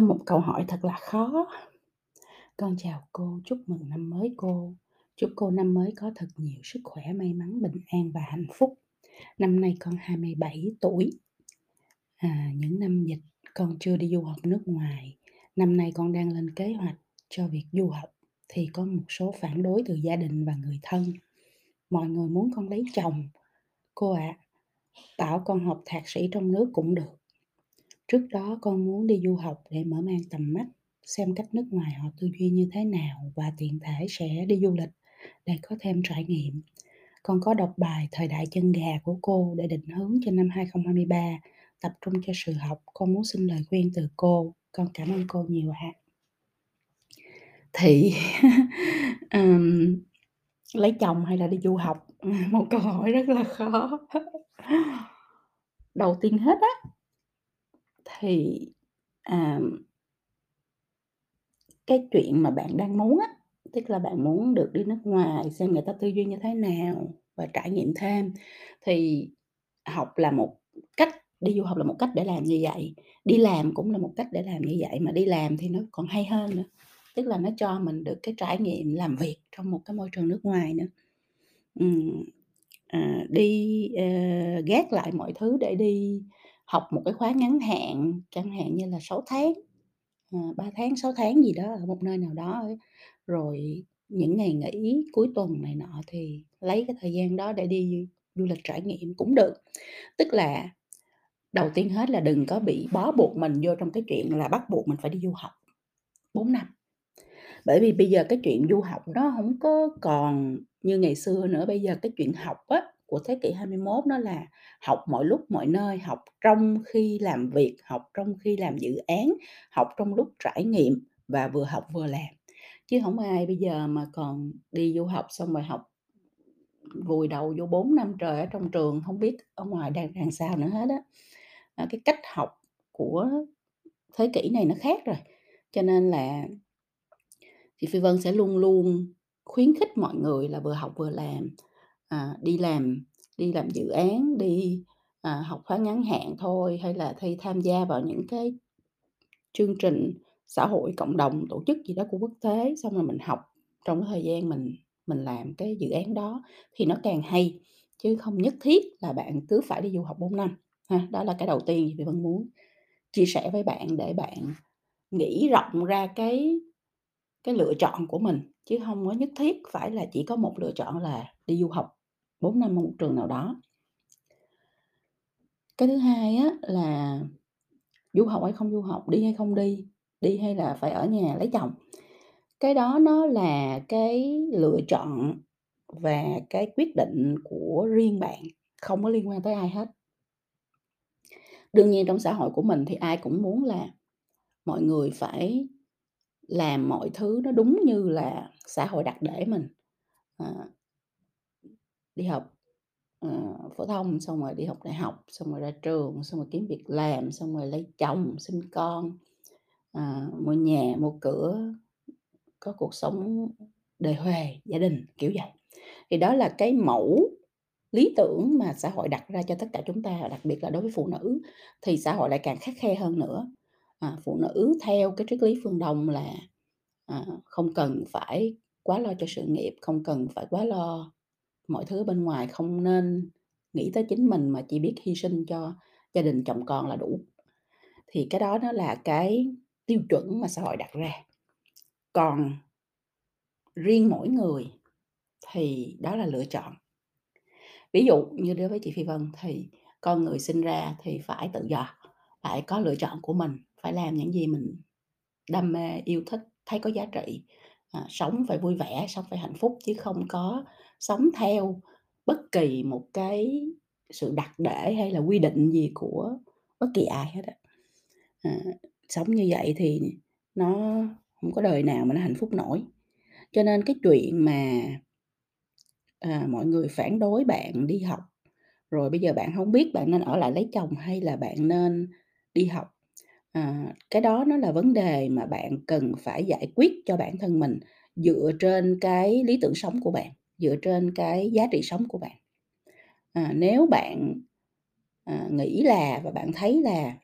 có một câu hỏi thật là khó. Con chào cô, chúc mừng năm mới cô. Chúc cô năm mới có thật nhiều sức khỏe, may mắn, bình an và hạnh phúc. Năm nay con 27 tuổi. À, những năm dịch con chưa đi du học nước ngoài. Năm nay con đang lên kế hoạch cho việc du học thì có một số phản đối từ gia đình và người thân. Mọi người muốn con lấy chồng. Cô ạ, bảo con học thạc sĩ trong nước cũng được. Trước đó con muốn đi du học để mở mang tầm mắt, xem cách nước ngoài họ tư duy như thế nào và tiện thể sẽ đi du lịch để có thêm trải nghiệm. Con có đọc bài Thời đại chân gà của cô để định hướng cho năm 2023, tập trung cho sự học. Con muốn xin lời khuyên từ cô. Con cảm ơn cô nhiều ạ. Thì um, lấy chồng hay là đi du học? Một câu hỏi rất là khó. Đầu tiên hết á thì, à cái chuyện mà bạn đang muốn á, tức là bạn muốn được đi nước ngoài xem người ta tư duy như thế nào và trải nghiệm thêm, thì học là một cách, đi du học là một cách để làm như vậy, đi làm cũng là một cách để làm như vậy, mà đi làm thì nó còn hay hơn nữa, tức là nó cho mình được cái trải nghiệm làm việc trong một cái môi trường nước ngoài nữa. ừ, à, đi, uh, ghét lại mọi thứ để đi học một cái khóa ngắn hạn, chẳng hạn như là 6 tháng, ờ, 3 tháng, 6 tháng gì đó ở một nơi nào đó rồi những ngày nghỉ cuối tuần này nọ thì lấy cái thời gian đó để đi du lịch trải nghiệm cũng được. Tức là đầu tiên hết là đừng có bị bó buộc mình vô trong cái chuyện là bắt buộc mình phải đi du học 4 năm. Bởi vì bây giờ cái chuyện du học nó không có còn như ngày xưa nữa, bây giờ cái chuyện học á, của thế kỷ 21 nó là học mọi lúc mọi nơi, học trong khi làm việc, học trong khi làm dự án, học trong lúc trải nghiệm và vừa học vừa làm. Chứ không ai bây giờ mà còn đi du học xong rồi học vùi đầu vô 4 năm trời ở trong trường, không biết ở ngoài đang làm sao nữa hết á. Ờ, cái cách học của thế kỷ này nó khác rồi, cho nên là chị Phi Vân sẽ luôn luôn khuyến khích mọi người là vừa học vừa làm, à, đi làm đi làm dự án, đi, à, học khóa ngắn hạn thôi, hay là thi tham gia vào những cái chương trình xã hội cộng đồng, tổ chức gì đó của quốc tế, xong rồi mình học trong cái thời gian mình mình làm cái dự án đó thì nó càng hay, chứ không nhất thiết là bạn cứ phải đi du học 4 năm ha. Đó là cái đầu tiên chị Vân muốn chia sẻ với bạn để bạn nghĩ rộng ra cái cái lựa chọn của mình, chứ không có nhất thiết phải là chỉ có một lựa chọn là đi du học 4 năm ở một trường nào đó. Cái thứ hai á là du học hay không du học, đi hay không đi, đi hay là phải ở nhà lấy chồng, cái đó nó là cái lựa chọn và cái quyết định của riêng bạn, không có liên quan tới ai hết. Đương nhiên trong xã hội của mình thì ai cũng muốn là mọi người phải làm mọi thứ nó đúng như là xã hội đặt để mình. à, Đi học, uh, phổ thông, xong rồi đi học đại học, xong rồi ra trường, xong rồi kiếm việc làm, xong rồi lấy chồng, sinh con, uh, mua nhà, mua cửa, có cuộc sống đời huề, gia đình, kiểu vậy. Thì đó là cái mẫu lý tưởng mà xã hội đặt ra cho tất cả chúng ta, đặc biệt là đối với phụ nữ, thì xã hội lại càng khắc khe hơn nữa. À, phụ nữ theo cái triết lý phương Đông là, à, không cần phải quá lo cho sự nghiệp, không cần phải quá lo mọi thứ bên ngoài, không nên nghĩ tới chính mình mà chỉ biết hy sinh cho gia đình, chồng con là đủ. Thì cái đó nó là cái tiêu chuẩn mà xã hội đặt ra. Còn riêng mỗi người thì đó là lựa chọn. Ví dụ như đối với chị Phi Vân thì con người sinh ra thì phải tự do, phải có lựa chọn của mình, phải làm những gì mình đam mê, yêu thích, thấy có giá trị, à, sống phải vui vẻ, sống phải hạnh phúc chứ không có sống theo bất kỳ một cái sự đặt để hay là quy định gì của bất kỳ ai hết á. À, sống như vậy thì nó không có đời nào mà nó hạnh phúc nổi. Cho nên cái chuyện mà, à, mọi người phản đối bạn đi học, rồi bây giờ bạn không biết bạn nên ở lại lấy chồng hay là bạn nên đi học, à, cái đó nó là vấn đề mà bạn cần phải giải quyết cho bản thân mình dựa trên cái lý tưởng sống của bạn, dựa trên cái giá trị sống của bạn. À, nếu bạn, à, nghĩ là và bạn thấy là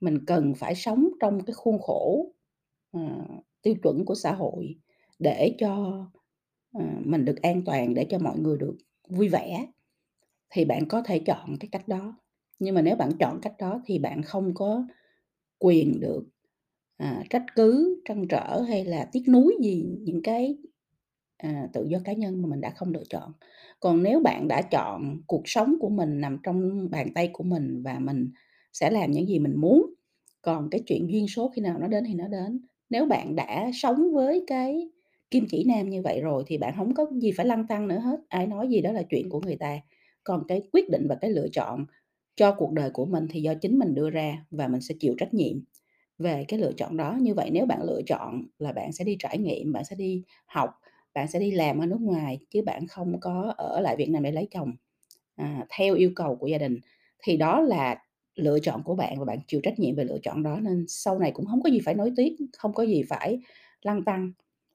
mình cần phải sống trong cái khuôn khổ, à, tiêu chuẩn của xã hội để cho, ờ, mình được an toàn, để cho mọi người được vui vẻ, thì bạn có thể chọn cái cách đó. Nhưng mà nếu bạn chọn cách đó thì bạn không có quyền được, à, trách cứ, trăn trở hay là tiếc nuối gì những cái, à, tự do cá nhân mà mình đã không lựa chọn. Còn nếu bạn đã chọn cuộc sống của mình nằm trong bàn tay của mình và mình sẽ làm những gì mình muốn, còn cái chuyện duyên số khi nào nó đến thì nó đến. Nếu bạn đã sống với cái kim chỉ nam như vậy rồi thì bạn không có gì phải lăn tăn nữa hết, ai nói gì đó là chuyện của người ta. Còn cái quyết định và cái lựa chọn cho cuộc đời của mình thì do chính mình đưa ra và mình sẽ chịu trách nhiệm về cái lựa chọn đó. Như vậy nếu bạn lựa chọn là bạn sẽ đi trải nghiệm, bạn sẽ đi học, bạn sẽ đi làm ở nước ngoài chứ bạn không có ở lại Việt Nam để lấy chồng, à, theo yêu cầu của gia đình, thì đó là lựa chọn của bạn và bạn chịu trách nhiệm về lựa chọn đó nên sau này cũng không có gì phải nói tiếc, không có gì phải lăn tăn,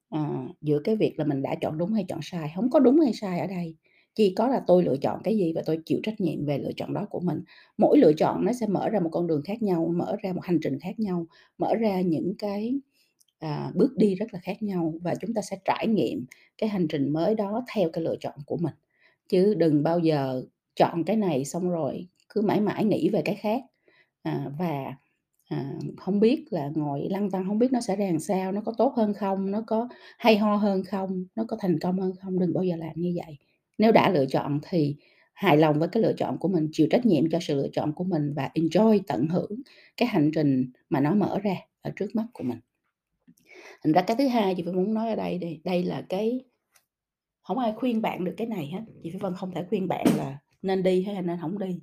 à, giữa cái việc là mình đã chọn đúng hay chọn sai. không có đúng hay sai ở đây, chỉ có là tôi lựa chọn cái gì và tôi chịu trách nhiệm về lựa chọn đó của mình. Mỗi lựa chọn nó sẽ mở ra một con đường khác nhau, mở ra một hành trình khác nhau, mở ra những cái, à, bước đi rất là khác nhau và chúng ta sẽ trải nghiệm cái hành trình mới đó theo cái lựa chọn của mình. Chứ đừng bao giờ chọn cái này xong rồi cứ mãi mãi nghĩ về cái khác, à, và, à, không biết là ngồi lăn tăn không biết nó sẽ ra làm sao, nó có tốt hơn không, nó có hay ho hơn không, nó có thành công hơn không, đừng bao giờ làm như vậy. Nếu đã lựa chọn thì hài lòng với cái lựa chọn của mình, chịu trách nhiệm cho sự lựa chọn của mình và enjoy, tận hưởng cái hành trình mà nó mở ra ở trước mắt của mình. Thành ra cái thứ hai chị phải muốn nói ở đây đây đây là cái không ai khuyên bạn được cái này hết, chị Phi Vân không thể khuyên bạn là nên đi hay là nên không đi.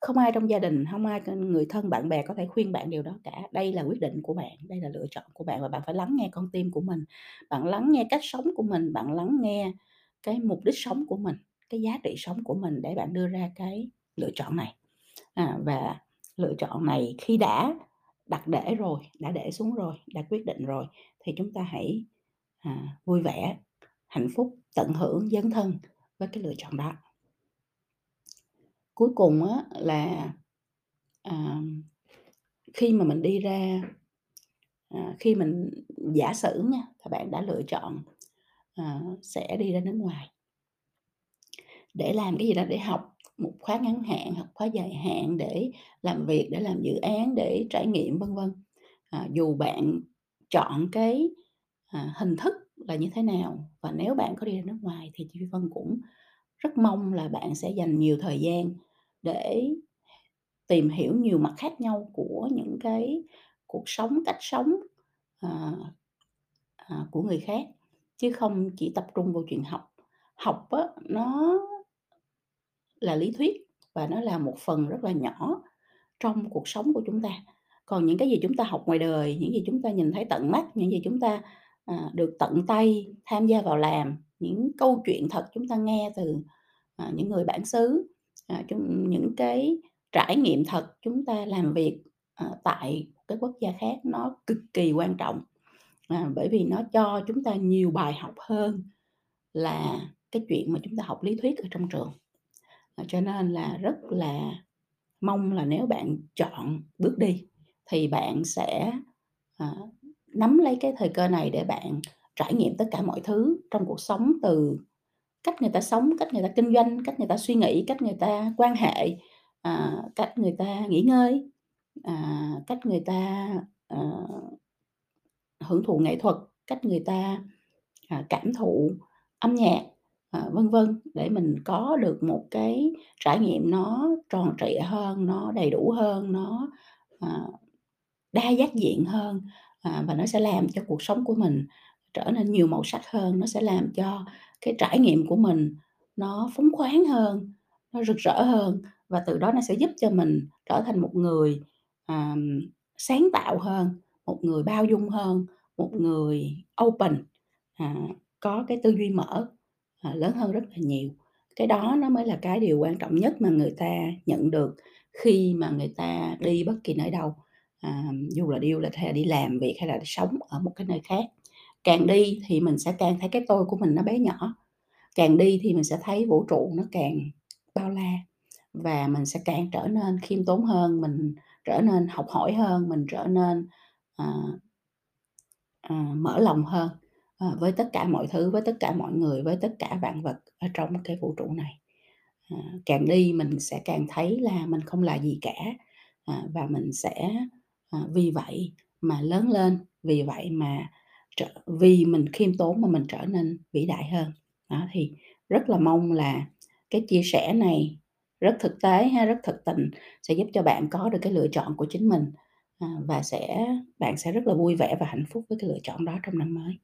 Không ai trong gia đình, không ai người thân, bạn bè có thể khuyên bạn điều đó cả. Đây là quyết định của bạn, đây là lựa chọn của bạn và bạn phải lắng nghe con tim của mình, bạn lắng nghe cách sống của mình, bạn lắng nghe cái mục đích sống của mình, cái giá trị sống của mình để bạn đưa ra cái lựa chọn này. À, và lựa chọn này khi đã đặt để rồi, đã để xuống rồi, đã quyết định rồi thì chúng ta hãy, à, vui vẻ, hạnh phúc, tận hưởng, dấn thân với cái lựa chọn đó. Cuối cùng á là, à, khi mà mình đi ra à, khi mình giả sử nha, các bạn đã lựa chọn, Ờ, sẽ đi ra nước ngoài để làm cái gì đó, để học một khóa ngắn hạn, học khóa dài hạn, để làm việc, để làm dự án, để trải nghiệm, vân vân. À, dù bạn chọn cái, à, hình thức là như thế nào và nếu bạn có đi ra nước ngoài thì chị Vân cũng rất mong là bạn sẽ dành nhiều thời gian để tìm hiểu nhiều mặt khác nhau của những cái cuộc sống, cách sống, à, à, của người khác, chứ không chỉ tập trung vào chuyện học. Học á, nó là lý thuyết và nó là một phần rất là nhỏ trong cuộc sống của chúng ta. Còn những cái gì chúng ta học ngoài đời, những gì chúng ta nhìn thấy tận mắt, những gì chúng ta, à, được tận tay tham gia vào làm, những câu chuyện thật chúng ta nghe từ, à, những người bản xứ, à, chúng, những cái trải nghiệm thật chúng ta làm việc, à, tại cái quốc gia khác nó cực kỳ quan trọng. À, bởi vì nó cho chúng ta nhiều bài học hơn là cái chuyện mà chúng ta học lý thuyết ở trong trường. À, cho nên là rất là mong là nếu bạn chọn bước đi thì bạn sẽ, à, nắm lấy cái thời cơ này để bạn trải nghiệm tất cả mọi thứ trong cuộc sống, từ cách người ta sống, cách người ta kinh doanh, cách người ta suy nghĩ, cách người ta quan hệ, à, cách người ta nghỉ ngơi, à, cách người ta, à, hưởng thụ nghệ thuật, cách người ta, à, cảm thụ âm nhạc, à, vân vân, để mình có được một cái trải nghiệm nó tròn trịa hơn, nó đầy đủ hơn, nó, à, đa giác diện hơn, à, và nó sẽ làm cho cuộc sống của mình trở nên nhiều màu sắc hơn, nó sẽ làm cho cái trải nghiệm của mình nó phóng khoáng hơn, nó rực rỡ hơn và từ đó nó sẽ giúp cho mình trở thành một người, à, sáng tạo hơn, một người bao dung hơn, một người open, à, có cái tư duy mở, à, lớn hơn rất là nhiều. Cái đó nó mới là cái điều quan trọng nhất mà người ta nhận được khi mà người ta đi bất kỳ nơi đâu, à, dù là đi du lịch hay là đi làm việc hay là sống ở một cái nơi khác. Càng đi thì mình sẽ càng thấy cái tôi của mình nó bé nhỏ, càng đi thì mình sẽ thấy vũ trụ nó càng bao la và mình sẽ càng trở nên khiêm tốn hơn, mình trở nên học hỏi hơn, mình trở nên, à, à, mở lòng hơn, à, với tất cả mọi thứ, với tất cả mọi người, với tất cả vạn vật ở trong cái vũ trụ này. à, càng đi mình sẽ càng thấy là mình không là gì cả, à, và mình sẽ, à, vì vậy mà lớn lên, vì vậy mà trở vì mình khiêm tốn mà mình trở nên vĩ đại hơn. Đó, thì rất là mong là cái chia sẻ này rất thực tế ha, rất thực tình sẽ giúp cho bạn có được cái lựa chọn của chính mình, à, và sẽ bạn sẽ rất là vui vẻ và hạnh phúc với cái lựa chọn đó trong năm mới.